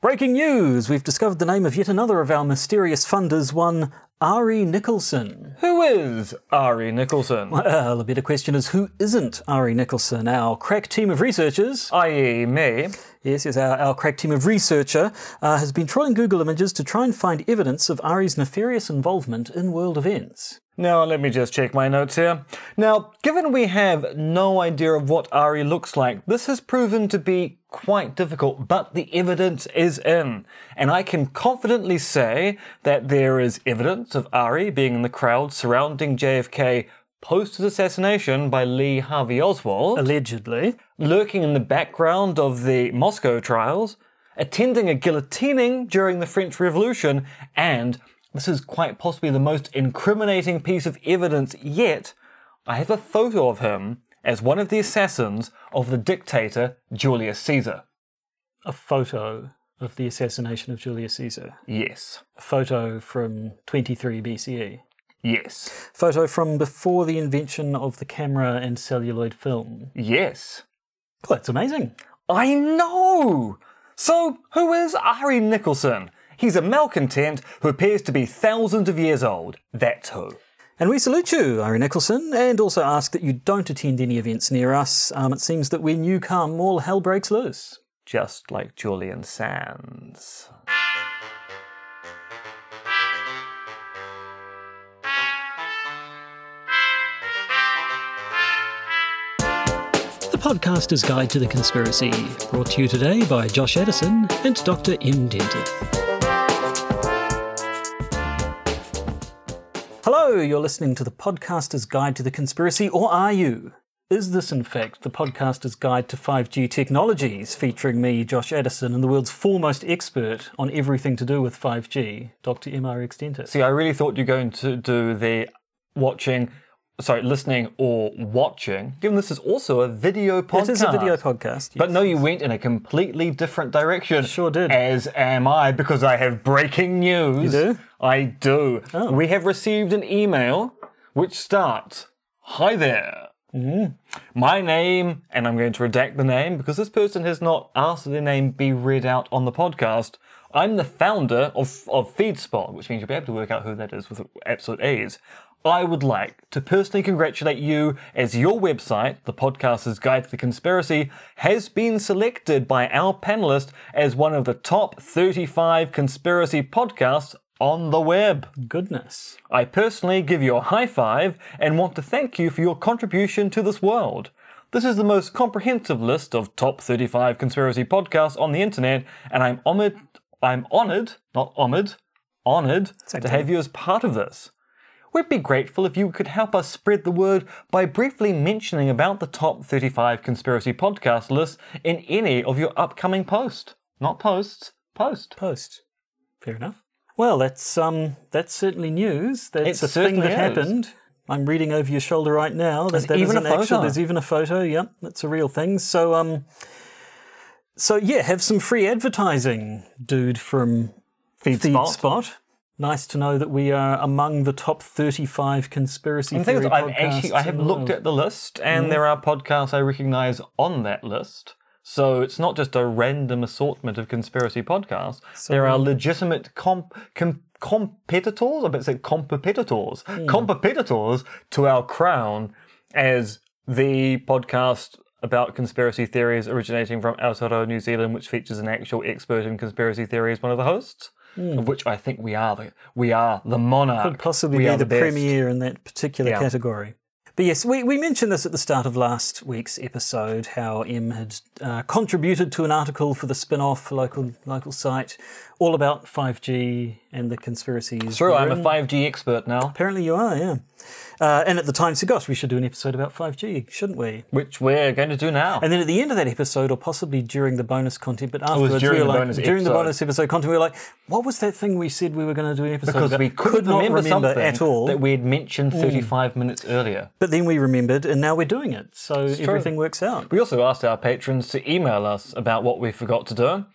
Breaking news! We've discovered the name of yet another of our mysterious funders, one Ari Nicholson. Who is Ari Nicholson? Well, uh, the better question is who isn't Ari Nicholson? Our crack team of researchers, I.e., me. Yes, yes, our, our crack team of researcher uh, has been trolling Google Images to try and find evidence of Ari's nefarious involvement in world events. Now, let me just check my notes here. Now, given we have no idea of what Ari looks like, this has proven to be quite difficult, but the evidence is in. And I can confidently say that there is evidence of Ari being in the crowd surrounding JFK post his assassination by Lee Harvey Oswald, Allegedly. lurking in the background of the Moscow trials, attending a guillotining during the French Revolution, and this is quite possibly the most incriminating piece of evidence yet. I have a photo of him as one of the assassins of the dictator Julius Caesar. A photo of the assassination of Julius Caesar. Yes. A photo from 23 BCE. Yes. Photo from before the invention of the camera and celluloid film. Yes. Well, that's amazing. I know! So, who is Ari Nicholson? He's a malcontent who appears to be thousands of years old. That's who. And we salute you, Ari Nicholson, and also ask that you don't attend any events near us. Um, it seems that when you come, all hell breaks loose. Just like Julian Sands. Podcaster's Guide to the Conspiracy, brought to you today by Josh Edison and Dr. M. Dentith. Hello, you're listening to the Podcaster's Guide to the Conspiracy, or are you? Is this, in fact, the Podcaster's Guide to 5G Technologies, featuring me, Josh Edison, and the world's foremost expert on everything to do with 5G, Dr. MRX Dentith? See, I really thought you were going to do the watching, sorry, listening or watching, given this is also a video podcast. It is a video podcast. But yes. no, you went in a completely different direction. Sure did. As am I, because I have breaking news. You do? I do. Oh. We have received an email which starts Hi there. Mm-hmm. My name, and I'm going to redact the name because this person has not asked that their name be read out on the podcast. I'm the founder of, of FeedSpot, which means you'll be able to work out who that is with absolute ease. I would like to personally congratulate you as your website, the podcaster's guide to the conspiracy, has been selected by our panelist as one of the top 35 conspiracy podcasts on the web. Goodness. I personally give you a high five and want to thank you for your contribution to this world. This is the most comprehensive list of top 35 conspiracy podcasts on the internet, and I'm honored, I'm honored, not honored, honored Same to thing. have you as part of this. We'd be grateful if you could help us spread the word by briefly mentioning about the top 35 conspiracy podcast lists in any of your upcoming posts. Not posts, post. Post. Fair enough. Well, that's um, that's certainly news. That's It a thing certainly that is. happened. I'm reading over your shoulder right now. That, There's that is even a an actual- photo. There's even a photo. Yep, that's a real thing. So um, so yeah, have some free advertising, dude from FeedSpot. FeedSpot. Nice to know that we are among the top 35 conspiracy And the thing is, I've podcasts actually I have in the looked world. at the list, and there are podcasts I recognise on that list. So it's not just a random assortment of conspiracy podcasts. there are legitimate comp, com, competitors. I bet say competitors, Hmm. competitors to our crown as the podcast about conspiracy theories originating from Aotearoa, New Zealand, which features an actual expert in conspiracy theory as one of the hosts. Of which I think we are the we are the monarch. Could possibly we be the, best. premier in that particular Yeah. category. But yes, we, we mentioned this at the start of last week's episode how M had uh, contributed to an article for the Spinoff local, local site all about 5G and the conspiracies. True, I'm a 5G expert now, Apparently, you are, yeah. Uh, and at the time said, gosh, we should do an episode about 5G, shouldn't we? which we're going to do now. And then at the end of that episode, or possibly during the bonus content, but afterwards, during we were the like, bonus during the episode. bonus episode content, we were like, what was that thing we said we were going to do an episode because about? we couldn't could not remember, something at all. that we had mentioned 35 minutes earlier. But then we remembered, and now we're doing it. So everything works out. We also asked our patrons to email us about what we forgot to do,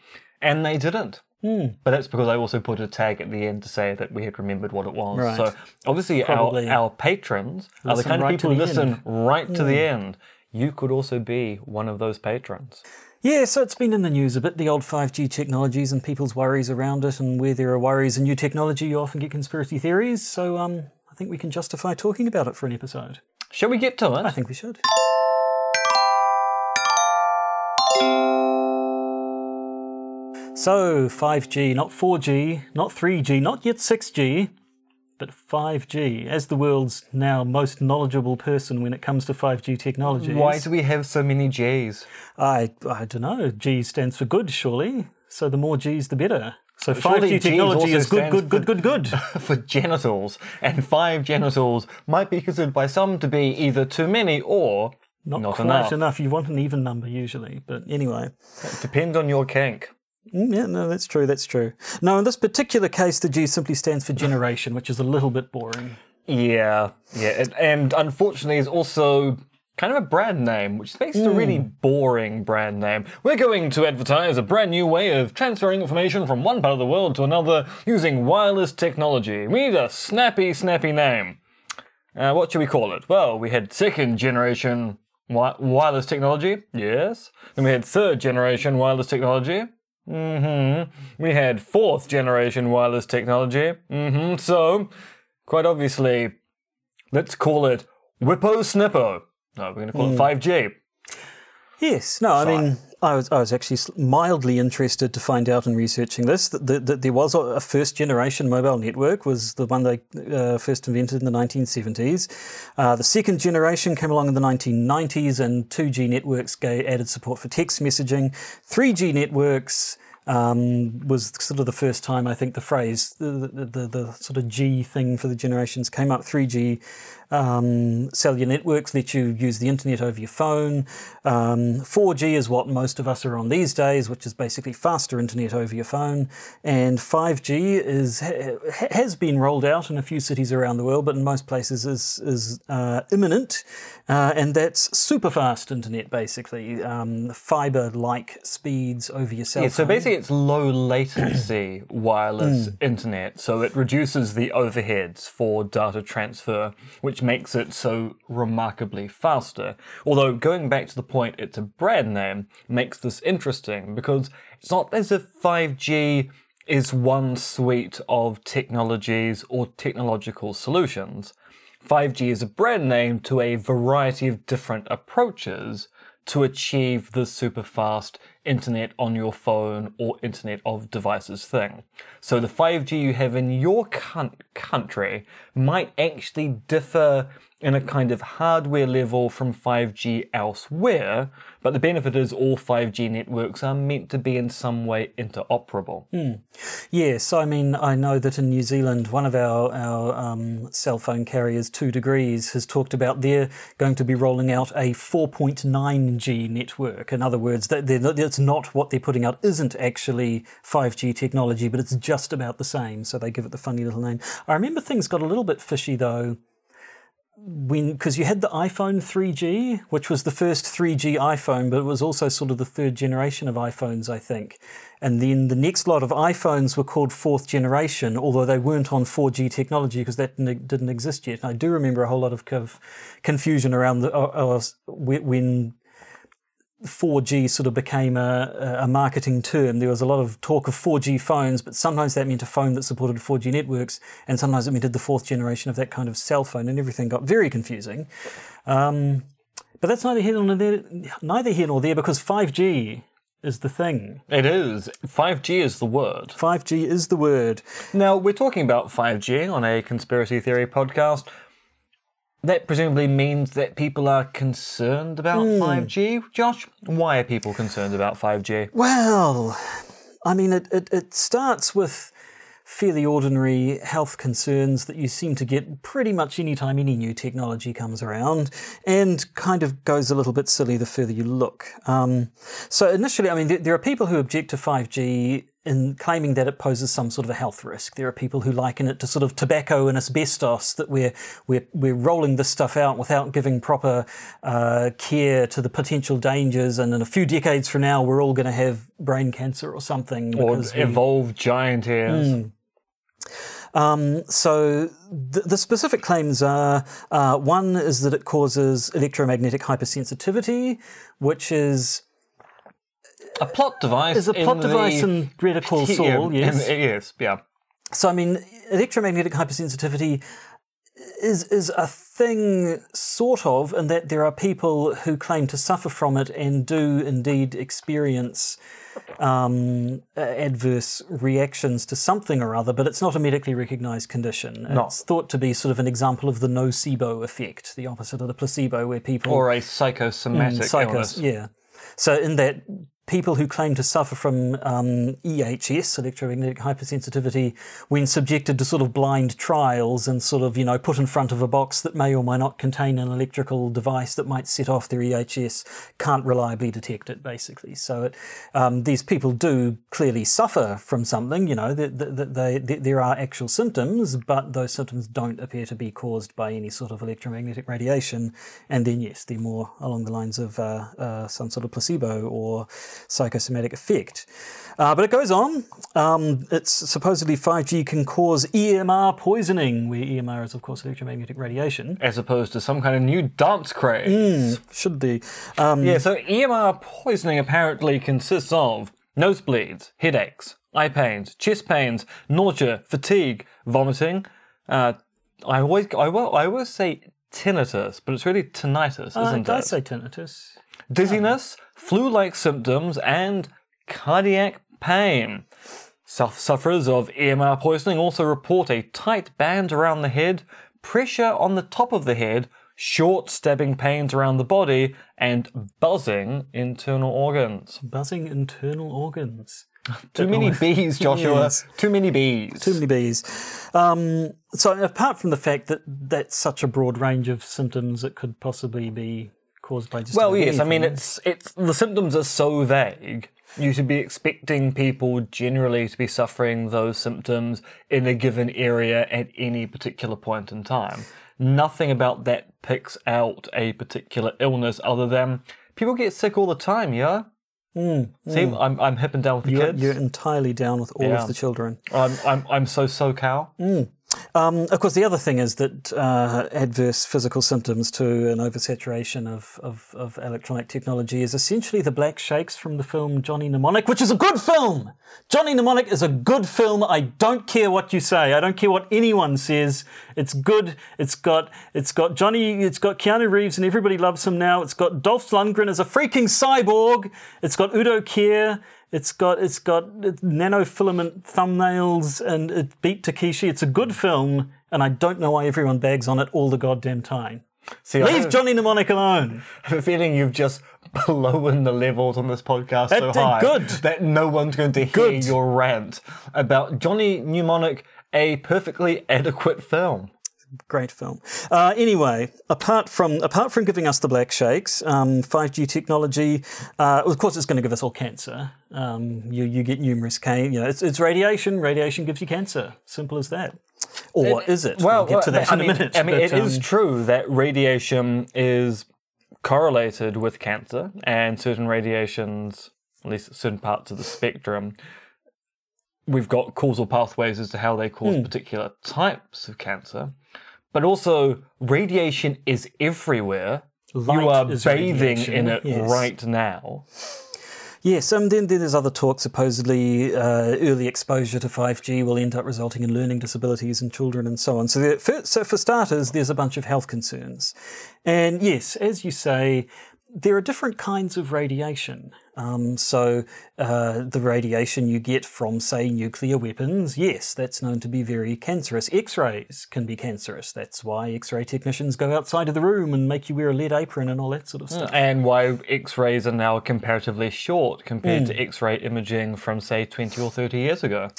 and they didn't. Hmm. But that's because I also put a tag at the end to say that we had remembered what it was. Right. So obviously, Probably our, our patrons are the kind of right to people who listen end. Hmm. right to the end. You could also be one of those patrons. Yeah, so it's been in the news a bit, the old 5G technologies and people's worries around it, and where there are worries in new technology, you often get conspiracy theories. So um, I think we can justify talking about it for an episode. Shall we get to it? I think we should. So, 5G, not 4G, not 3G, not yet 6G, but 5G. As the world's now most knowledgeable person when it comes to 5G technology. Why do we have so many G's? I, I don't know. G stands for good, surely. So the more G's, the better. So surely 5G technology is good, good, good, good, good. for genitals, and five genitals might be considered by some to be either too many or Not, not quite enough. enough. You want an even number usually. But anyway. it Depends on your kink. Mm, Yeah, no, that's true. That's true. No, in this particular case, the G simply stands for generation, which is a little bit boring. Yeah, yeah, it, and unfortunately, is also kind of a brand name, which makes it a really boring brand name. We're going to advertise a brand new way of transferring information from one part of the world to another using wireless technology. We need a snappy, snappy name. Uh, what should we call it? Well, we had second generation wi- wireless technology, yes. Then we had third generation wireless technology. Mm-hmm. We had fourth generation wireless technology. Mm-hmm. So, quite obviously, let's call it Whippo Snippo. No, we're going to call it 5G. Yes. No, I mean, I was I was actually mildly interested to find out in researching this that, that, that there was a, first generation mobile network was the one they uh, first invented in the 1970s. Uh, the second generation came along in the 1990s, and 2G networks gave, added support for text messaging. 3G networks. Um, was sort of the first time I think the phrase, the, the, the, the sort of G thing for the generations came up. 3G um, cellular networks let you use the internet over your phone. Um, 4G is what most of us are on these days, which is basically faster internet over your phone. And 5G is ha- has been rolled out in a few cities around the world, but in most places is is uh, imminent. Uh, and that's super fast internet, basically um, fiber-like speeds over your cell Yeah, phone. so basically, it's low latency wireless hmm. internet, so it reduces the overheads for data transfer, which makes it so remarkably faster. Although, going back to the point, it's a brand name, makes this interesting because it's not as if 5G is one suite of technologies or technological solutions. 5G is a brand name to a variety of different approaches to achieve the super fast internet on your phone or internet of devices thing. So the 5G you have in your coun- country might actually differ in a kind of hardware level from 5G elsewhere, but the benefit is all 5G networks are meant to be in some way interoperable. Yes, I mean, I know that in New Zealand, one of our, our um, cell phone carriers, Two Degrees, has talked about they're going to be rolling out a 4.9G network. In other words, that it's not what they're putting out isn't actually 5G technology, but it's just about the same. So they give it the funny little name. I remember things got a little bit fishy though when because you had the iPhone 3G, which was the first 3G iPhone, but it was also sort of the third generation of iPhones, I think. And then the next lot of iPhones were called fourth generation, although they weren't on 4G technology because that didn't, exist yet. And I do remember a whole lot of conf- confusion around the uh, uh, when 4G sort of became a, a marketing term. There was a lot of talk of 4G phones, but sometimes that meant a phone that supported 4G networks, and sometimes it meant the fourth generation of that kind of cell phone, and everything got very confusing. Um, but that's neither here nor there, neither here nor there because 5G is the thing. It is. 5G is the word. 5G is the word. Now, we're talking about 5G on a conspiracy theory podcast. That presumably means that people are concerned about 5G. Josh, why are people concerned about 5G? Well, I mean, it, it, it starts with fairly ordinary health concerns that you seem to get pretty much any time any new technology comes around, and kind of goes a little bit silly the further you look. Um, so initially, I mean, there, there are people who object to 5G in claiming that it poses some sort of a health risk. There are people who liken it to sort of tobacco and asbestos, that we're we're we're rolling this stuff out without giving proper uh, care to the potential dangers, and in a few decades from now, we're all going to have brain cancer or something. Or evolve we- evolved giant ears? um, so the, the specific claims are uh, one is that it causes electromagnetic hypersensitivity, which is a plot device. is a plot device the, in Better Call Yeah, Saul, in- yes. yes, yeah. So I mean, electromagnetic hypersensitivity is is a thing sort of, in that there are people who claim to suffer from it and do indeed experience um, adverse reactions to something or other, but it's not a medically recognised condition. No. It's thought to be sort of an example of the nocebo effect, the opposite of the placebo, where people Or a psychosomatic psychos, illness. yeah. So in that people who claim to suffer from um, EHS, electromagnetic hypersensitivity, when subjected to sort of blind trials and sort of, you know, put in front of a box that may or may not contain an electrical device that might set off their EHS, can't reliably detect it, basically. So it, um, these people do clearly suffer from something, you know, that that they, they, there are actual symptoms, but those symptoms don't appear to be caused by any sort of electromagnetic radiation. And then, yes, they're more along the lines of uh, uh, some sort of placebo or psychosomatic effect. Uh, but it goes on. Um, it's supposedly 5G can cause EMR poisoning, where EMR is, of course, electromagnetic radiation. As opposed to some kind of new dance craze. Should be. Um, Yeah, so EMR poisoning apparently consists of nosebleeds, headaches, eye pains, chest pains, nausea, fatigue, vomiting. Uh, I always, I will, I always say tinnitus, but it's really tinnitus, uh, isn't I it? I say tinnitus. Dizziness, flu-like symptoms, and cardiac pain. Suff- sufferers of EMR poisoning also report a tight band around the head, pressure on the top of the head, short stabbing pains around the body, and buzzing internal organs. Buzzing internal organs. Too many bees, Joshua. Yes. Too many bees. Too many bees. Um, so, apart from the fact that that's such a broad range of symptoms, it could possibly be caused by just Well, yes. I mean, it's it's the symptoms are so vague. You should be expecting people generally to be suffering those symptoms in a given area at any particular point in time. Nothing about that picks out a particular illness other than people get sick all the time. Yeah. See, I'm I'm hip and down with the Mm, You're, kids. you're entirely down with all Yeah. of the children. I'm I'm I'm so SoCal. Um, of course, the other thing is that uh, adverse physical symptoms to an oversaturation of, of, of electronic technology is essentially the black shakes from the film Johnny Mnemonic, which is a good film. Johnny Mnemonic is a good film. I don't care what you say. I don't care what anyone says. It's good. It's got it's got Johnny. It's got Keanu Reeves, and everybody loves him now. It's got Dolph Lundgren as a freaking cyborg. It's got Udo Kier. It's got it's got nanofilament thumbnails and it beat Takeshi. It's a good film, and I don't know why everyone bags on it all the goddamn time. See, Leave Johnny Mnemonic alone. I have a feeling you've just blown the levels on this podcast so did high good. that no one's going to hear Good. your rant about Johnny Mnemonic, a perfectly adequate film. Great film. Uh, anyway, apart from apart from giving us the black shakes, um, 5G technology, uh, of course, it's going to give us all cancer. Um, you you get numerous cane. You know, it's, it's radiation. Radiation gives you cancer. Simple as that. Or is it? we'll get to that I in mean, a minute. I mean, but, it is um, true that radiation is correlated with cancer, and certain radiations, at least certain parts of the spectrum, we've got causal pathways as to how they cause particular types of cancer. But also, radiation is everywhere. Light you are bathing radiation, in it yes. right now. Yes, and then, then there's other talk. Supposedly, uh, early exposure to 5G will end up resulting in learning disabilities in children and so on. So, there, for, so for starters, there's a bunch of health concerns. And yes, as you say, there are different kinds of radiation. Um, so, uh, the radiation you get from, say, nuclear weapons, yes, that's known to be very cancerous. X rays can be cancerous. That's why X ray technicians go outside of the room and make you wear a lead apron and all that sort of stuff. And why X rays are now comparatively short compared Hmm. to X ray imaging from, say, 20 or 30 years ago.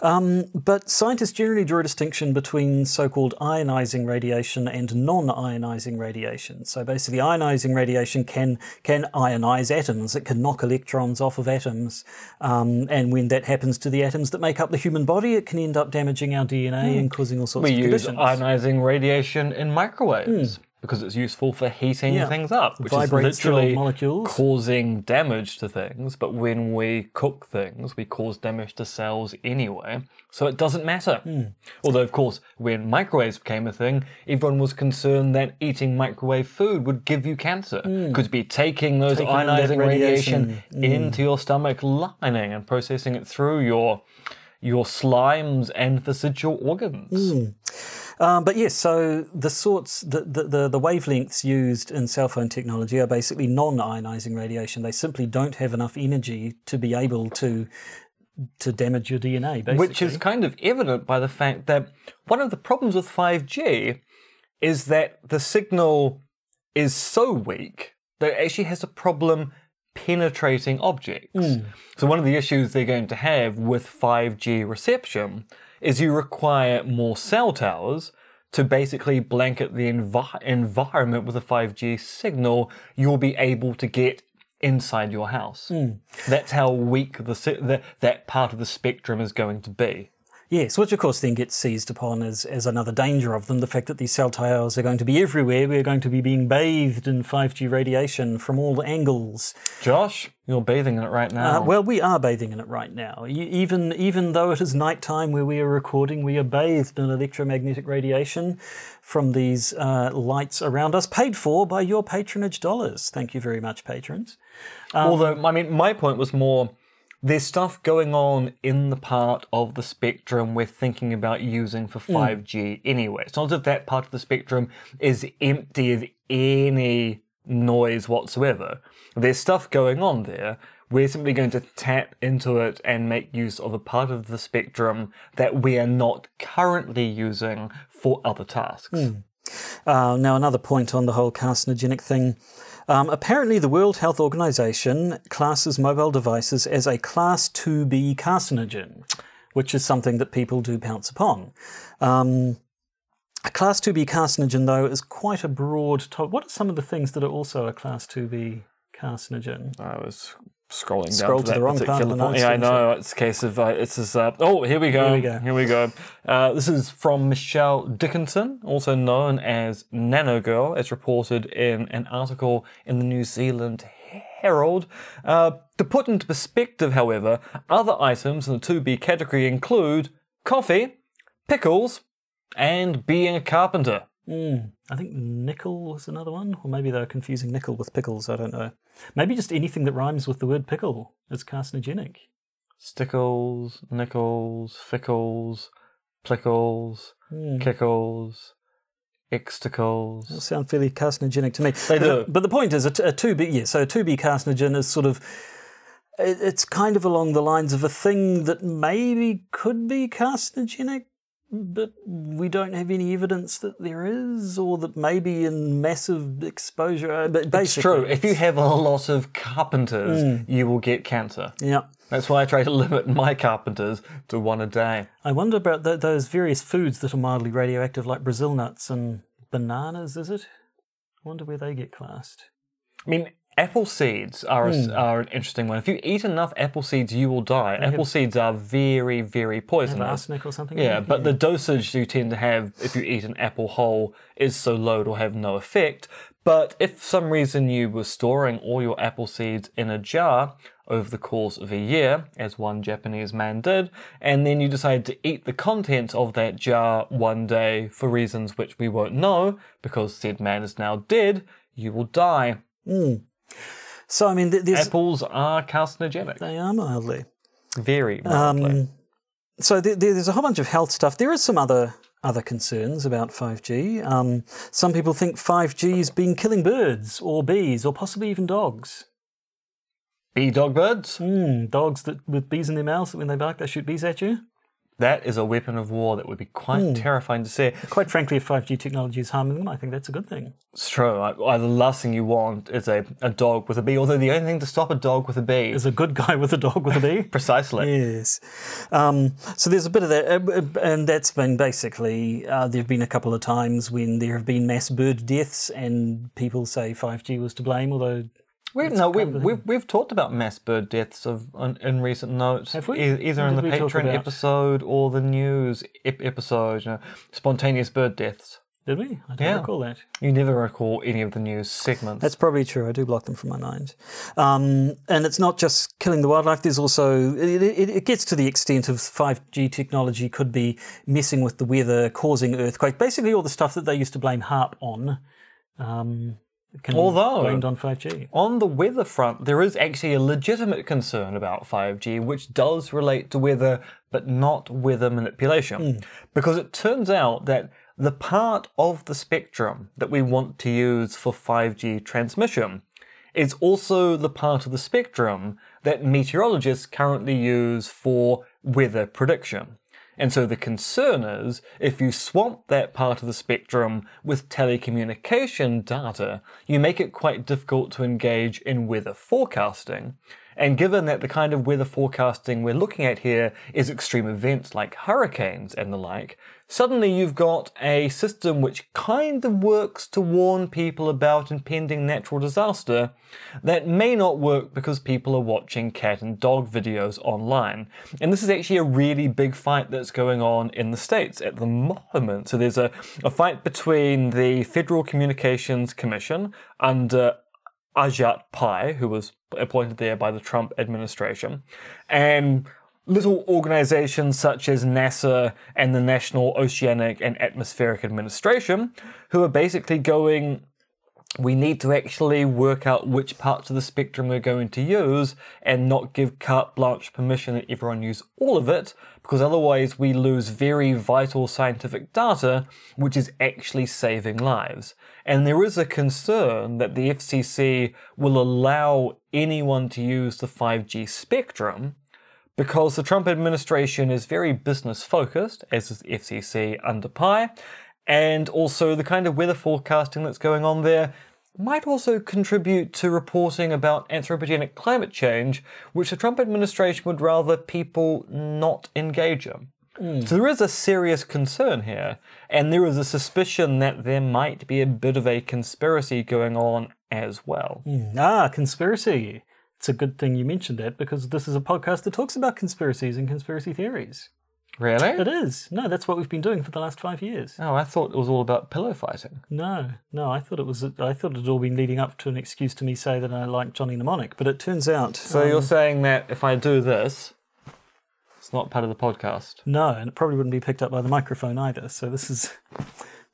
Um, but scientists generally draw a distinction between so called ionizing radiation and non ionizing radiation. So basically, ionizing radiation can, can ionize atoms, it can knock electrons off of atoms. Um, and when that happens to the atoms that make up the human body, it can end up damaging our DNA hmm. and causing all sorts We of use ionizing radiation in microwaves. Hmm. Because it's useful for heating Yeah. things up, which Vibrates is literally molecules. causing damage to things. But when we cook things, we cause damage to cells anyway, so it doesn't matter. Hmm. Although, of course, when microwaves became a thing, everyone was concerned that eating microwave food would give you cancer. Could be taking those Hmm. Taking ionizing radiation, radiation. Hmm. into your stomach lining and processing it through your your slimes and vestigial organs. Um, but yes, so the sorts, the, the, the, the wavelengths used in cell phone technology are basically non ionizing radiation. They simply don't have enough energy to be able to to damage your DNA, basically. Which is kind of evident by the fact that one of the problems with 5G is that the signal is so weak that it actually has a problem penetrating objects. So, one of the issues they're going to have with 5G reception is you require more cell towers to basically blanket the envi- environment with a 5G signal you'll be able to get inside your house. Hmm. That's how weak the, the that part of the spectrum is going to be. Yes, which of course then gets seized upon as, as another danger of them the fact that these cell towers are going to be everywhere. We're going to be being bathed in 5G radiation from all angles. Josh, you're bathing in it right now. Uh, well, we are bathing in it right now. Y- Even even though it is nighttime where we are recording, we are bathed in electromagnetic radiation from these uh, lights around us, paid for by your patronage dollars. Thank you very much, patrons. Although, I mean, my point was more there's stuff going on in the part of the spectrum we're thinking about using for 5G anyway. It's not as if that part of the spectrum is empty of any noise whatsoever. There's stuff going on there. We're simply going to tap into it and make use of a part of the spectrum that we are not currently using for other tasks. Uh, now, another point on the whole carcinogenic thing. Um, apparently, the World Health Organization classes mobile devices as a Class 2B carcinogen, which is something that people do pounce upon. Um, a Class 2B carcinogen, though, is quite a broad topic. What are some of the things that are also a Class 2B carcinogen? I was scrolling Scroll down to to, the wrong part of particular the point. Yeah, I know. It's a case of uh, it's this. Uh, oh, here we go. Here we go. Here we go. Uh, this is from Michelle Dickinson, also known as Nano Girl, as reported in an article in the New Zealand Herald. Uh, to put into perspective, however, other items in the 2B category include coffee, pickles, and being a carpenter. I think nickel was another one, or maybe they're confusing nickel with pickles. I don't know. Maybe just anything that rhymes with the word pickle is carcinogenic. Stickles, nickels, fickles, plickles, hmm. kickles, ixticles. They sound fairly carcinogenic to me. They but, do. But the point is, a, t- a 2B, yeah, so a 2B carcinogen is sort of, it's kind of along the lines of a thing that maybe could be carcinogenic, but we don't have any evidence that there is, or that maybe in massive exposure. uh, But It's basically, true. If you have a lot of carpenters, you will get cancer. yeah. That's why I try to limit my carpenters to one a day. I wonder about th- those various foods that are mildly radioactive, like Brazil nuts and bananas. Is it? I wonder where they get classed. I mean, apple seeds are, a, hmm. are an interesting one. If you eat enough apple seeds, you will die. apple seeds are very, very poisonous. arsenic or something? Yeah, but the dosage you tend to have if you eat an apple whole is so low it'll have no effect. But if for some reason you were storing all your apple seeds in a jar over the course of a year, as one Japanese man did, and then you decided to eat the contents of that jar one day for reasons which we won't know, because said man is now dead, you will die. Hmm. So I mean, th- there's Apples are carcinogenic. they are mildly. Very mildly. Um, so there, there- there's a whole bunch of health stuff. There is some other other concerns about 5G. Um, some people think 5G's been killing birds or bees or possibly even dogs. Bee dog birds? Hmm, dogs that with bees in their mouths that when they bark they shoot bees at you. That is a weapon of war that would be quite terrifying to see. Quite frankly, if 5G technology is harming them, I think that's a good thing. It's true. Like, uh, the last thing you want is a, a dog with a bee. Although the only thing to stop a dog with a bee is a good guy with a dog with a bee. precisely. Yes. Um, so there's a bit of that, uh, uh, and that's been basically, uh, there have been a couple of times when there have been mass bird deaths, and people say 5G was to blame, although We've, no, we've, we've, we've talked about mass bird deaths of on, in recent notes. Have we? E- either in the Patreon episode or the news ep- episode. You know, spontaneous bird deaths. Did we? I don't Yeah. recall that. You never recall any of the news segments. That's probably true. I do block them from my mind. Um, and it's not just killing the wildlife. There's also it, it, it gets to the extent of 5G technology could be messing with the weather, causing earthquakes. Basically, all the stuff that they used to blame HAARP on um, can Although- be blamed on 5G. On the weather front, there is actually a legitimate concern about 5G, which does relate to weather, but not weather manipulation. Hmm. Because it turns out that the part of the spectrum that we want to use for 5G transmission is also the part of the spectrum that meteorologists currently use for weather prediction. And so the concern is if you swamp that part of the spectrum with telecommunication data, you make it quite difficult to engage in weather forecasting. And given that the kind of weather forecasting we're looking at here is extreme events like hurricanes and the like, suddenly you've got a system which kind of works to warn people about impending natural disaster that may not work because people are watching cat and dog videos online. And this is actually a really big fight that's going on in the States at the moment. So there's a, a fight between the Federal Communications Commission under Ajit Pai, who was appointed there by the Trump administration, and little organizations such as NASA and the National Oceanic and Atmospheric Administration, who are basically going, we need to actually work out which parts of the spectrum we're going to use and not give carte blanche permission that everyone use all of it, because otherwise we lose very vital scientific data, which is actually saving lives. And there is a concern that the FCC will allow anyone to use the 5G spectrum because the Trump administration is very business focused, as is the FCC under Pai, and also the kind of weather forecasting that's going on there might also contribute to reporting about anthropogenic climate change, which the Trump administration would rather people not engage in. So there is a serious concern here, and there is a suspicion that there might be a bit of a conspiracy going on as well. Ah, conspiracy. It's a good thing you mentioned that because this is a podcast that talks about conspiracies and conspiracy theories. Really? It is. No, that's what we've been doing for the last five years. Oh, I thought it was all about pillow fighting. No, no, I thought it was. I thought it had all been leading up to an excuse to me say that I like Johnny Mnemonic, but it turns out So you're um, saying that if I do this, it's not part of the podcast. no, and it probably wouldn't be picked up by the microphone either. So this is.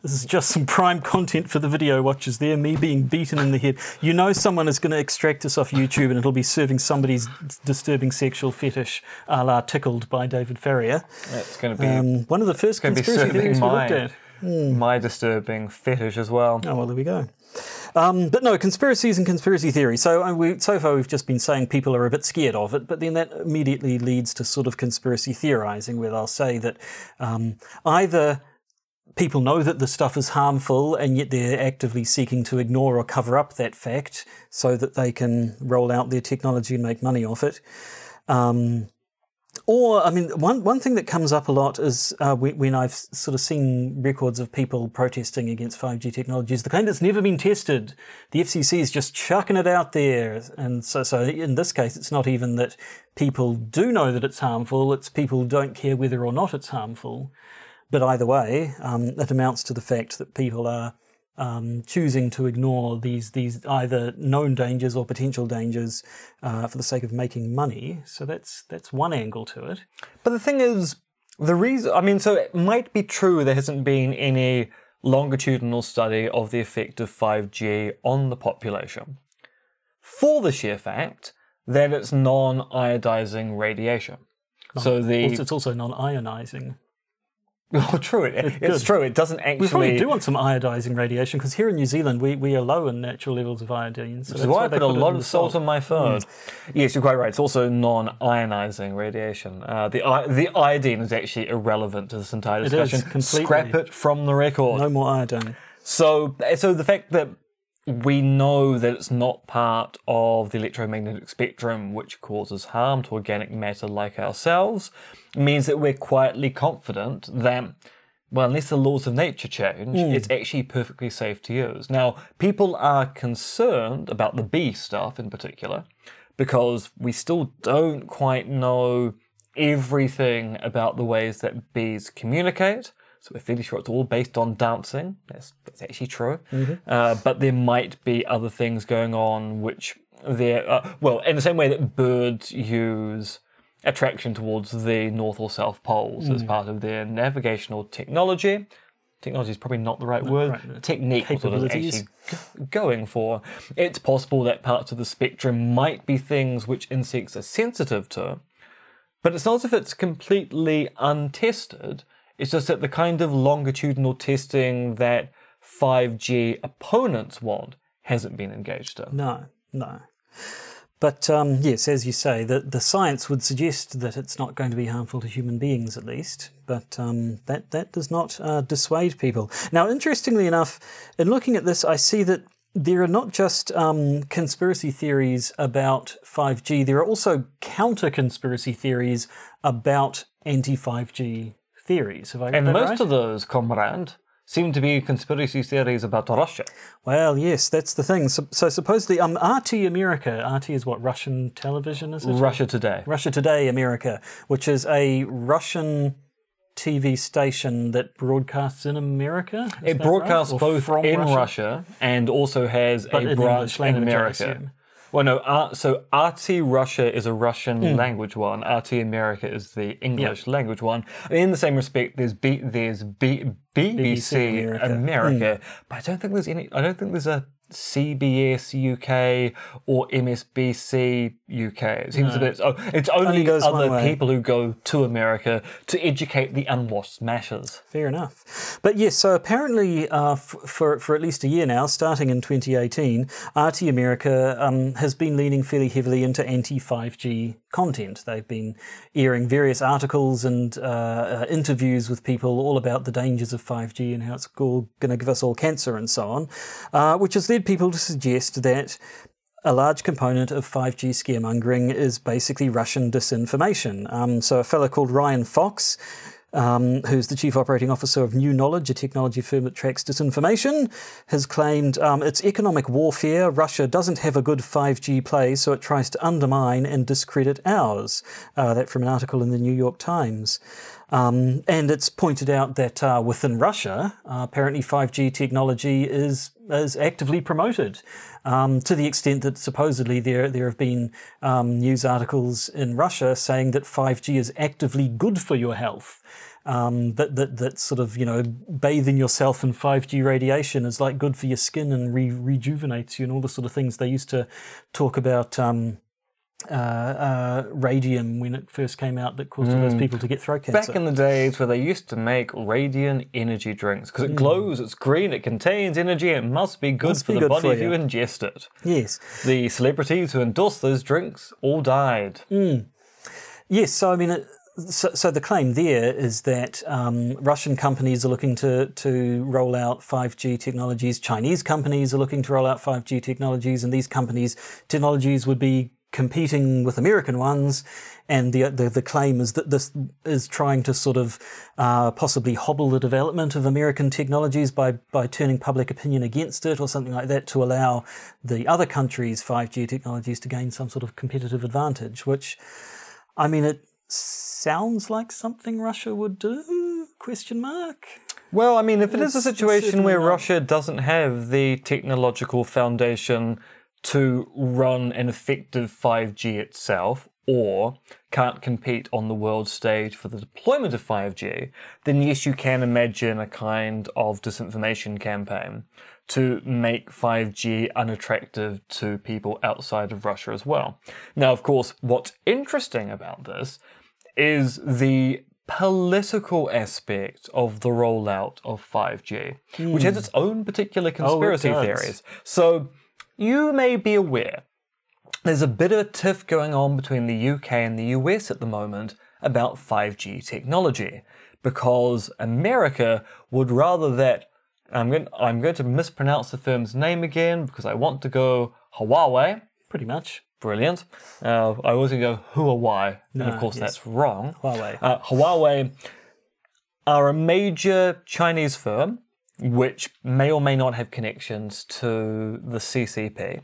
This is just some prime content for the video watchers there, me being beaten in the head. You know someone is going to extract this off YouTube and it'll be serving somebody's disturbing sexual fetish a la Tickled by David Farrier. It's going to be Um, one of the first going to be conspiracy theories we looked my at. my disturbing fetish as well. Oh well, there we go. Um, but no, conspiracies and conspiracy theories. So uh, we, so far we've just been saying people are a bit scared of it, but then that immediately leads to sort of conspiracy theorizing, where they'll say that um, either people know that the stuff is harmful and yet they're actively seeking to ignore or cover up that fact so that they can roll out their technology and make money off it. Um, or, I mean, one, one thing that comes up a lot is uh, when, I've sort of seen records of people protesting against 5G technologies, the kind that's never been tested. The FCC is just chucking it out there. And so, so in this case, it's not even that people do know that it's harmful, it's people don't care whether or not it's harmful. But either way, um, it amounts to the fact that people are um, choosing to ignore these these either known dangers or potential dangers uh, for the sake of making money. So that's that's one angle to it. But the thing is, the reason I mean, so it might be true there hasn't been any longitudinal study of the effect of 5G on the population, for the sheer fact that it's non-iodizing radiation. So the it's also non-ionizing. oh, true, it, it's good. true. It doesn't actually. We probably do want some iodizing radiation because here in New Zealand we, we are low in natural levels of iodine. So Which is that's why I they put a lot of salt on my food. Yes, you're quite right. It's also non-ionizing radiation. Uh, the the iodine is actually irrelevant to this entire is, discussion. completely. Scrap it from the record. No more iodine. So, so the fact that we know that it's not part of the electromagnetic spectrum which causes harm to organic matter like ourselves means that we're quietly confident that, well, unless the laws of nature change, it's actually perfectly safe to use. Now, people are concerned about the bee stuff in particular because we still don't quite know everything about the ways that bees communicate. So we're fairly sure it's all based on dancing. That's, that's actually true. Uh, but there might be other things going on which they're, uh, well, in the same way that birds use attraction towards the north or south poles as mm. part of their navigational technology. Technology is probably not the right word. right. Technique what I was Capabilities. actually going for. It's possible that parts of the spectrum might be things which insects are sensitive to, but it's not as if it's completely untested. It's just that the kind of longitudinal testing that 5G opponents want hasn't been engaged in. No, no. But um, yes, as you say, the, the science would suggest that it's not going to be harmful to human beings, at least. But um, that that does not uh, dissuade people. Now, interestingly enough, in looking at this, I see that there are not just um, conspiracy theories about 5G. There are also counter conspiracy theories about anti 5G theories. Have I got And most right? of those, comrade, seem to be conspiracy theories about Russia. Well, yes, that's the thing. So, so supposedly, um, RT America. RT is what Russian television is it? Russia Today. Russia Today America, which is a Russian TV station that broadcasts in America. Is It broadcasts right? Both from in Russia. Russia. and also has But a branch in America. Well, no, R- so RT Russia is a Russian Hmm. language one. RT America is the English language one. And in the same respect, there's B, there's B, BBC, America. America, Hmm. but I don't think there's any. I don't think there's a CBS UK or MSBC UK. It seems a bit. Oh, it's only, Only other people who go to America to educate the unwashed masses. Fair enough. But yes, so apparently uh, f- for, for at least a year now, starting in 2018, RT America um, has been leaning fairly heavily into anti 5G content. They've been airing various articles and uh, uh, interviews with people all about the dangers of 5G and how it's going to give us all cancer and so on, uh, which has led people to suggest that a large component of 5G scaremongering is basically Russian disinformation. Um, so, a fellow called Ryan Fox, um, who's the chief operating officer of New Knowledge, a technology firm that tracks disinformation, has claimed um, it's economic warfare. Russia doesn't have a good 5G play, so it tries to undermine and discredit ours. Uh, that from an article in the New York Times. Um, and it's pointed out that uh, within Russia, uh, apparently 5G technology is is actively promoted um, to the extent that supposedly there there have been um, news articles in Russia saying that 5G is actively good for your health. Um, that, that that sort of you know bathing yourself in 5G radiation is like good for your skin and re- rejuvenates you and all the sort of things they used to talk about. Um, uh, uh, radium when it first came out that caused all those people to get throat cancer. Back in the days where they used to make radiant energy drinks because it glows, it's green, it contains energy, it must be good. Must for be the good body for if you you. ingest it. yes. The celebrities who endorsed those drinks all died. Yes, so I mean, it, so, so the claim there is that um, Russian companies are looking to to roll out 5G technologies. Chinese companies are looking to roll out 5G technologies, and these companies' technologies would be competing with American ones. And the the, the claim is that this is trying to sort of uh, possibly hobble the development of American technologies by by turning public opinion against it or something like that to allow the other countries' 5G technologies to gain some sort of competitive advantage, which I mean, it sounds like something Russia would do? Question mark. Well, I mean, if it is a It's- it's situation where not. Russia doesn't have the technological foundation to run an effective 5G itself, or can't compete on the world stage for the deployment of 5G, then yes, you can imagine a kind of disinformation campaign to make 5G unattractive to people outside of Russia as well. Now, of course, what's interesting about this is the political aspect of the rollout of 5G, which has hmm. its own particular oh, conspiracy does. theories. So you may be aware there's a bit of a tiff going on between the UK and the US at the moment about 5G technology because America would rather that I'm going, I'm going to mispronounce the firm's name again because I want to go Huawei. Pretty much. Brilliant. Uh, I was going to go Huawei, and of course yes. that's wrong. Huawei. Uh, Huawei are a major Chinese firm which may or may not have connections to the CCP.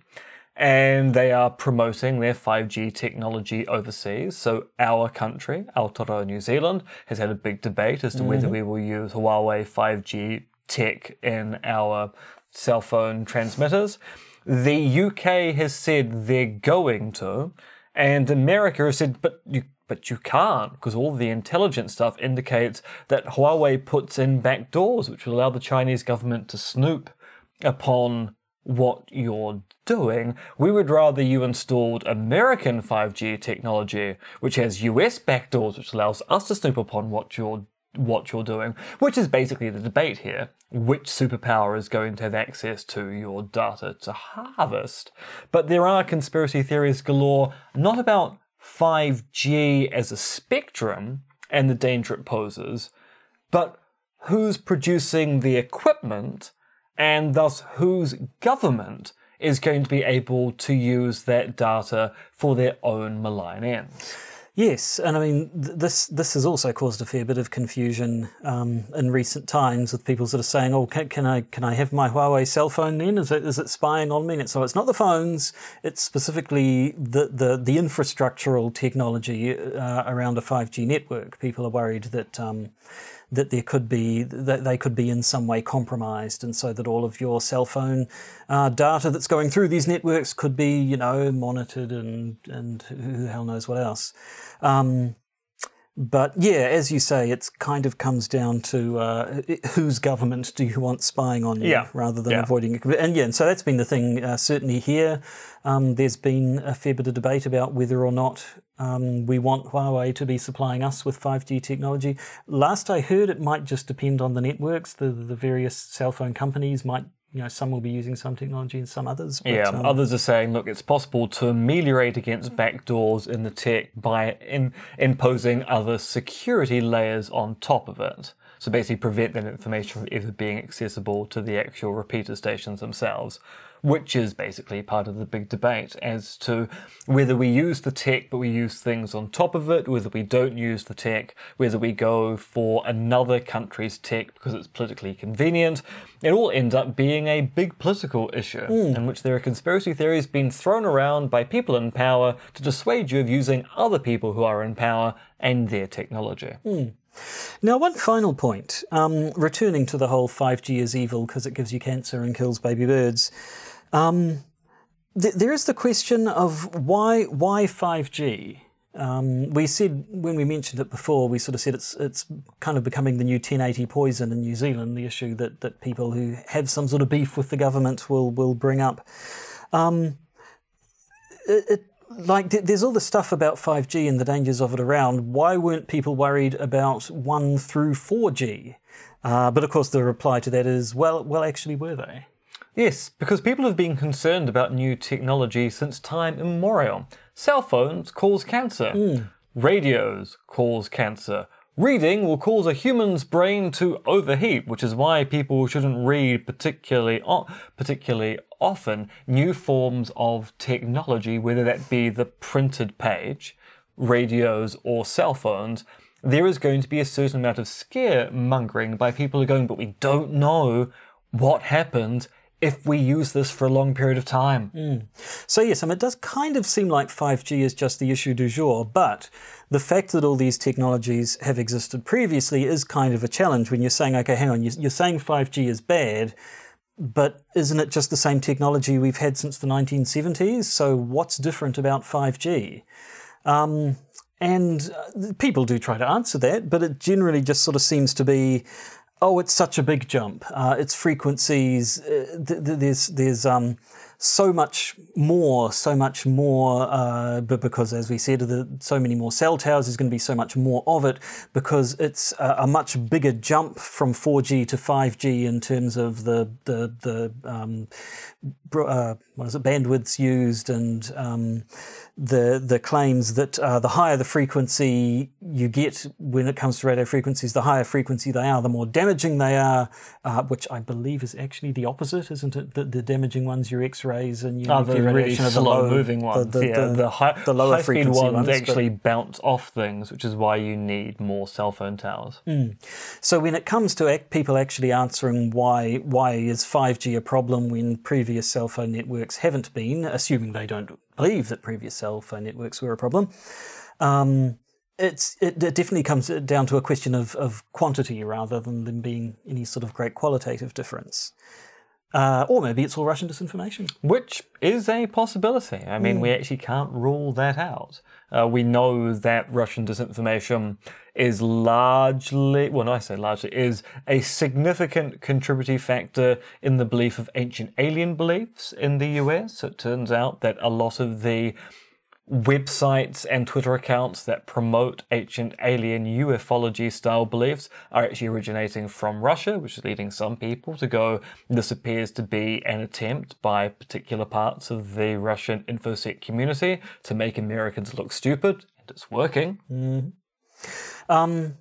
and they are promoting their 5G technology overseas. So our country, Aotearoa New Zealand, has had a big debate as to mm-hmm. whether we will use Huawei 5G tech in our cell phone transmitters. The UK has said they're going to, and America has said, but you but you can't because all the intelligence stuff indicates that Huawei puts in back doors which will allow the Chinese government to snoop upon what you're doing. We would rather you installed American 5G technology, which has US backdoors, which allows us to snoop upon what you're what you're doing, which is basically the debate here. Which superpower is going to have access to your data to harvest? But there are conspiracy theories galore, not about 5G as a spectrum and the danger it poses, but who's producing the equipment and thus whose government is going to be able to use that data for their own malign ends. Yes, and I mean th- this. This has also caused a fair bit of confusion um, in recent times with people sort of saying, "Oh, can, can, I can I have my Huawei cell phone? Then is it is it spying on me?" And so it's not the phones; it's specifically the the, the infrastructural technology uh, around a five G network. People are worried that. Um, that there could be that they could be in some way compromised, and so that all of your cell phone uh, data that's going through these networks could be, you know, monitored and and who the hell knows what else. Um, but yeah, as you say, it kind of comes down to uh, whose government do you want spying on you, Yeah. rather than Yeah. avoiding it. And yeah, and so that's been the thing. Uh, certainly here, um, there's been a fair bit of debate about whether or not um, we want Huawei to be supplying us with 5G technology. Last I heard, it might just depend on the networks. The the various cell phone companies might, you know, some will be using some technology and some others. But, Yeah, um, others are saying, look, it's possible to ameliorate against backdoors in the tech by in, imposing other security layers on top of it. So basically, prevent that information from ever being accessible to the actual repeater stations themselves, which is basically part of the big debate as to whether we use the tech but we use things on top of it, whether we don't use the tech, whether we go for another country's tech because it's politically convenient. It all ends up being a big political issue in which there are conspiracy theories being thrown around by people in power to dissuade you of using other people who are in power and their technology. Now, one final point, um, returning to the whole 5G is evil because it gives you cancer and kills baby birds. Um, th- there is the question of why why 5G. Um, we said when we mentioned it before, we sort of said it's it's kind of becoming the new 1080 poison in New Zealand. The issue that, that people who have some sort of beef with the government will will bring up. Um, it, it, like there's all the stuff about 5G and the dangers of it around. Why weren't people worried about one through 4G? Uh, but of course, the reply to that is, well, well, actually, were they? Yes, because people have been concerned about new technology since time immemorial. Cell phones cause cancer. Hmm. Radios cause cancer. Reading will cause a human's brain to overheat, which is why people shouldn't read particularly o- particularly often new forms of technology, whether that be the printed page, radios, or cell phones. There is going to be a certain amount of scaremongering by people who are going, but we don't know what happens if we use this for a long period of time. So yes, I mean, it does kind of seem like 5G is just the issue du jour, but the fact that all these technologies have existed previously is kind of a challenge when you're saying, okay, hang on, you- you're saying 5G is bad, but isn't it just the same technology we've had since the 1970s? So what's different about 5G? Um, and uh, people do try to answer that, but it generally just sort of seems to be, oh, it's such a big jump. Uh, its frequencies, uh, th- th- there's there's um, so much more, so much more. Uh, but because, as we said, the, so many more cell towers, there's going to be so much more of it because it's a, a much bigger jump from 4G to 5G in terms of the the the um, uh, what is it bandwidths used and um, the the claims that uh, the higher the frequency you get when it comes to radio frequencies, the higher frequency they are, the more damaging they are, uh, which I believe is actually the opposite, isn't it? The, the damaging ones, your X-rays and your Oh, the really the slow low- moving ones. the- yeah, the- the, high, the lower high frequency ones, ones, actually bounce off things, which is why you need more cell phone towers. So when it comes to ac- people actually answering why why is 5G a problem when previous cell phone networks haven't been, assuming they don't believe that previous cell phone networks were a problem, um, it's it, it definitely comes down to a question of, of quantity rather than them being any sort of great qualitative difference. Uh, or maybe it's all Russian disinformation. Which is a possibility. I mean, we actually can't rule that out. Uh, we know that Russian disinformation is largely, well, no, I say largely, is a significant contributing factor in the belief of ancient alien beliefs in the US. It turns out that a lot of the websites and Twitter accounts that promote ancient alien ufology style beliefs are actually originating from Russia, which is leading some people to go, this appears to be an attempt by particular parts of the Russian infosec community to make Americans look stupid, and it's working. Mm-hmm. Um,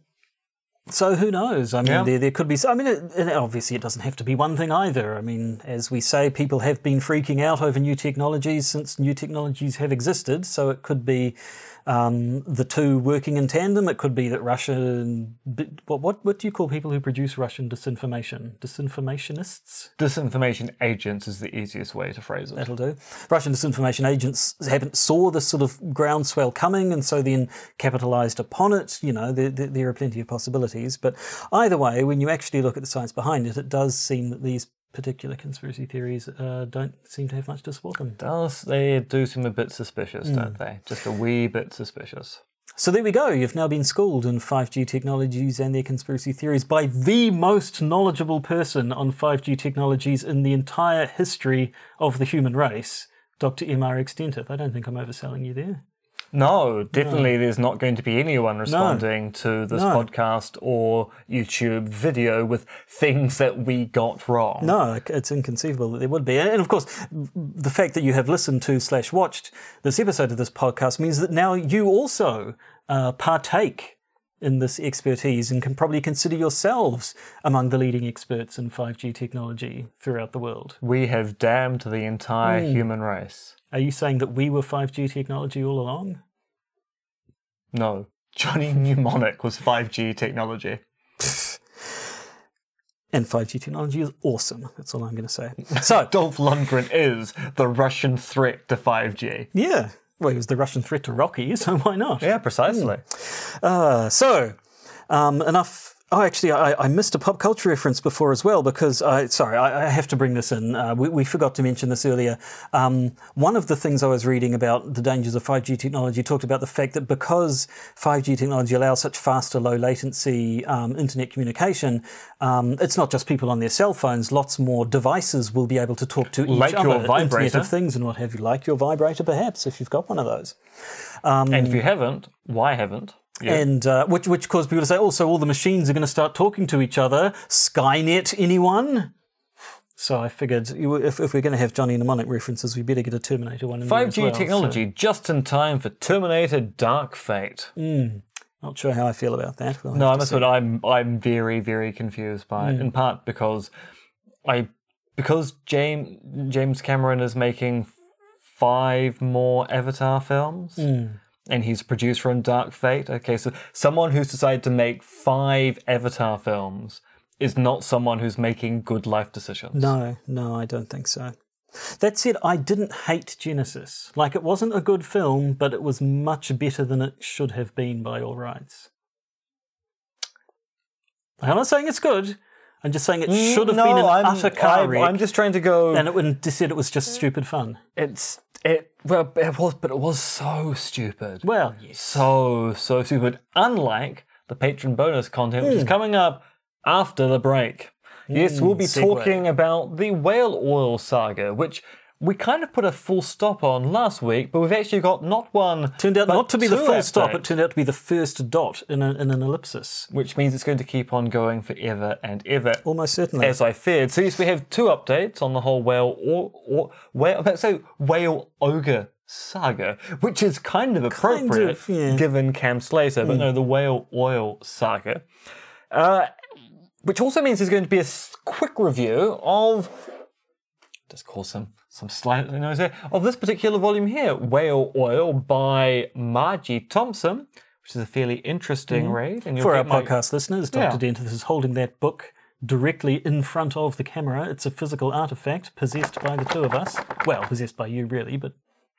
So who knows? I mean, Yeah. there, there could be. I mean, it, obviously, it doesn't have to be one thing either. I mean, as we say, people have been freaking out over new technologies since new technologies have existed. So it could be um, the two working in tandem. It could be that Russian. What what what do you call people who produce Russian disinformation? Disinformationists. Disinformation agents is the easiest way to phrase it. That'll do. Russian disinformation agents haven't saw this sort of groundswell coming, and so then capitalised upon it. You know, there, there, there are plenty of possibilities. But either way, when you actually look at the science behind it, it does seem that these particular conspiracy theories uh, don't seem to have much to support them. Does they do seem a bit suspicious, don't they? Just a wee bit suspicious. So there we go. You've now been schooled in 5G technologies and their conspiracy theories by the most knowledgeable person on 5G technologies in the entire history of the human race, Dr. M.R.X. Dentith. I don't think I'm overselling you there. No, definitely there's not going to be anyone responding to this No. podcast or YouTube video with things that we got wrong. No, it's inconceivable that there would be. And of course, the fact that you have listened to slash watched this episode of this podcast means that now you also uh, partake in this expertise and can probably consider yourselves among the leading experts in 5G technology throughout the world. We have damned the entire human race. Are you saying that we were 5G technology all along? No. Johnny Mnemonic was 5G technology. And 5G technology is awesome. That's all I'm going to say. So, Dolph Lundgren is the Russian threat to 5G. yeah. Well, he was the Russian threat to Rocky, so why not? Yeah, precisely. Uh, so, um, enough. Oh, actually, I, I missed a pop culture reference before as well because I sorry, I, I have to bring this in. Uh, we, we forgot to mention this earlier. Um, one of the things I was reading about the dangers of 5G technology talked about the fact that because 5G technology allows such faster, low latency um, internet communication, um, it's not just people on their cell phones. Lots more devices will be able to talk to each other. Like your. Internet of Things and what have you, like your vibrator, perhaps if you've got one of those. and if you haven't, why haven't? Yeah. And uh, which which caused people to say, "Oh, so all the machines are going to start talking to each other." Skynet, anyone? So I figured if, if we're going to have Johnny Mnemonic references, we better get a Terminator one in 5G well, so- technology just in time for Terminator Dark Fate. Hmm, not sure how I feel about that. We'll No, that's see. what I'm. I'm very, very confused by it. Hmm. In part because I, because James James Cameron is making five more Avatar films, hmm. And he's producer on Dark Fate. Okay, so someone who's decided to make five Avatar films is not someone who's making good life decisions. No, no, I don't think so. That said, I didn't hate Genisys. Like, it wasn't a good film, but it was much better than it should have been by all rights. I'm not saying it's good. I'm just saying it mm, should have no, been an I'm, utter car I'm, wreck. I'm just trying to go. and it wouldn't just said it was just stupid fun. it's it. Well, it was, but it was so stupid. Well, yes. so so stupid. Unlike the patron bonus content, which is hmm. coming up after the break. Yes, we'll be hmm, segue. talking about the whale oil saga, which we kind of put a full stop on last week, but we've actually got not one. Turned out not to be the full stop, it turned out to be the first dot in, a, in an ellipsis. which means it's going to keep on going forever and ever. Almost certainly. As I feared. So yes, we have two updates on the whole whale or, or whale. To say whale ogre saga, which is kind of appropriate of, yeah. given Cam Slater, but no, the whale oil saga. Uh, which also means there's going to be a quick review of just call some some slight noise here of this particular volume here, Whale Oil by Margie Thomson, which is a fairly interesting mm-hmm. read. And For our my- podcast listeners, Dr. Yeah. Dentith is holding that book directly in front of the camera. It's a physical artifact possessed by the two of us. Well, possessed by you, really, but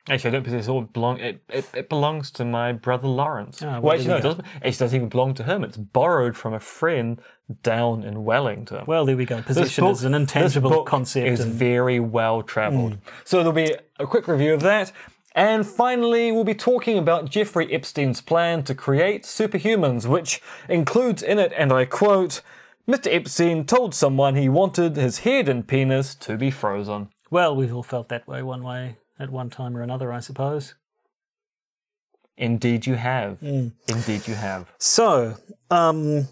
Actually, I don't possess all. It belong. It, it, it belongs to my brother Lawrence. Ah, well, well, actually, no, it doesn't. It doesn't even belong to him. It's borrowed from a friend down in Wellington. well, there we go. Position book- is an intangible concept. It's and- very well travelled. Hmm. So there'll be a quick review of that. And finally, we'll be talking about Jeffrey Epstein's plan to create superhumans, which includes in it, and I quote, Mr. Epstein told someone he wanted his head and penis to be frozen. well, we've all felt that way one way at one time or another, I suppose. Indeed, you have. Mm. Indeed, you have. So, um,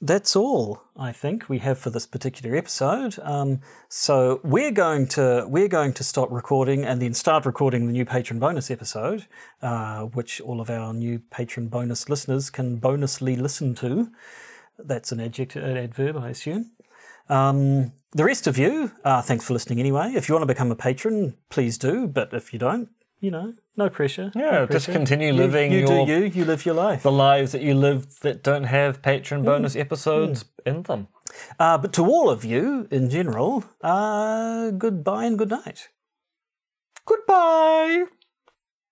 that's all I think we have for this particular episode. Um, so we're going to we're going to stop recording and then start recording the new patron bonus episode, uh, which all of our new patron bonus listeners can bonusly listen to. That's an adjective, an adverb, I assume. Um, the rest of you, uh, thanks for listening anyway. If you want to become a patron, please do. But if you don't, you know, no pressure. no Yeah, just pressure. continue living You, your- do you. You live your life. The lives that you live that don't have patron bonus episodes in them. Uh, but to all of you in general, uh, goodbye and good night. Goodbye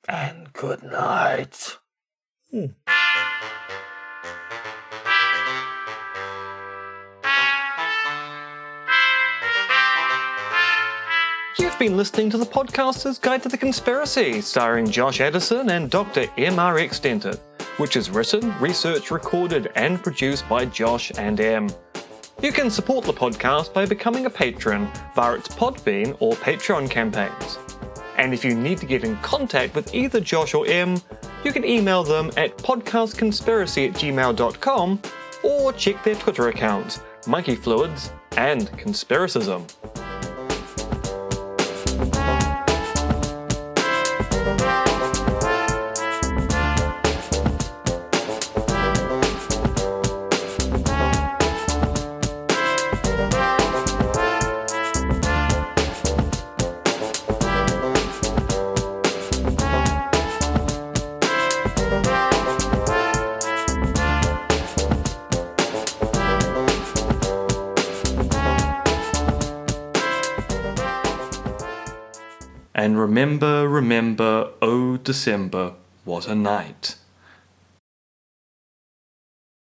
and good night. You've been listening to the podcaster's Guide to the Conspiracy, starring Josh Addison and Dr. M.R.X. Dentith, which is written, researched, recorded, and produced by Josh and M. You can support the podcast by becoming a patron via its Podbean or Patreon campaigns. And if you need to get in contact with either Josh or M, you can email them at podcastconspiracy at gmail.com or check their Twitter accounts, Monkey Fluids and Conspiracism. Remember, remember, oh December, what a night.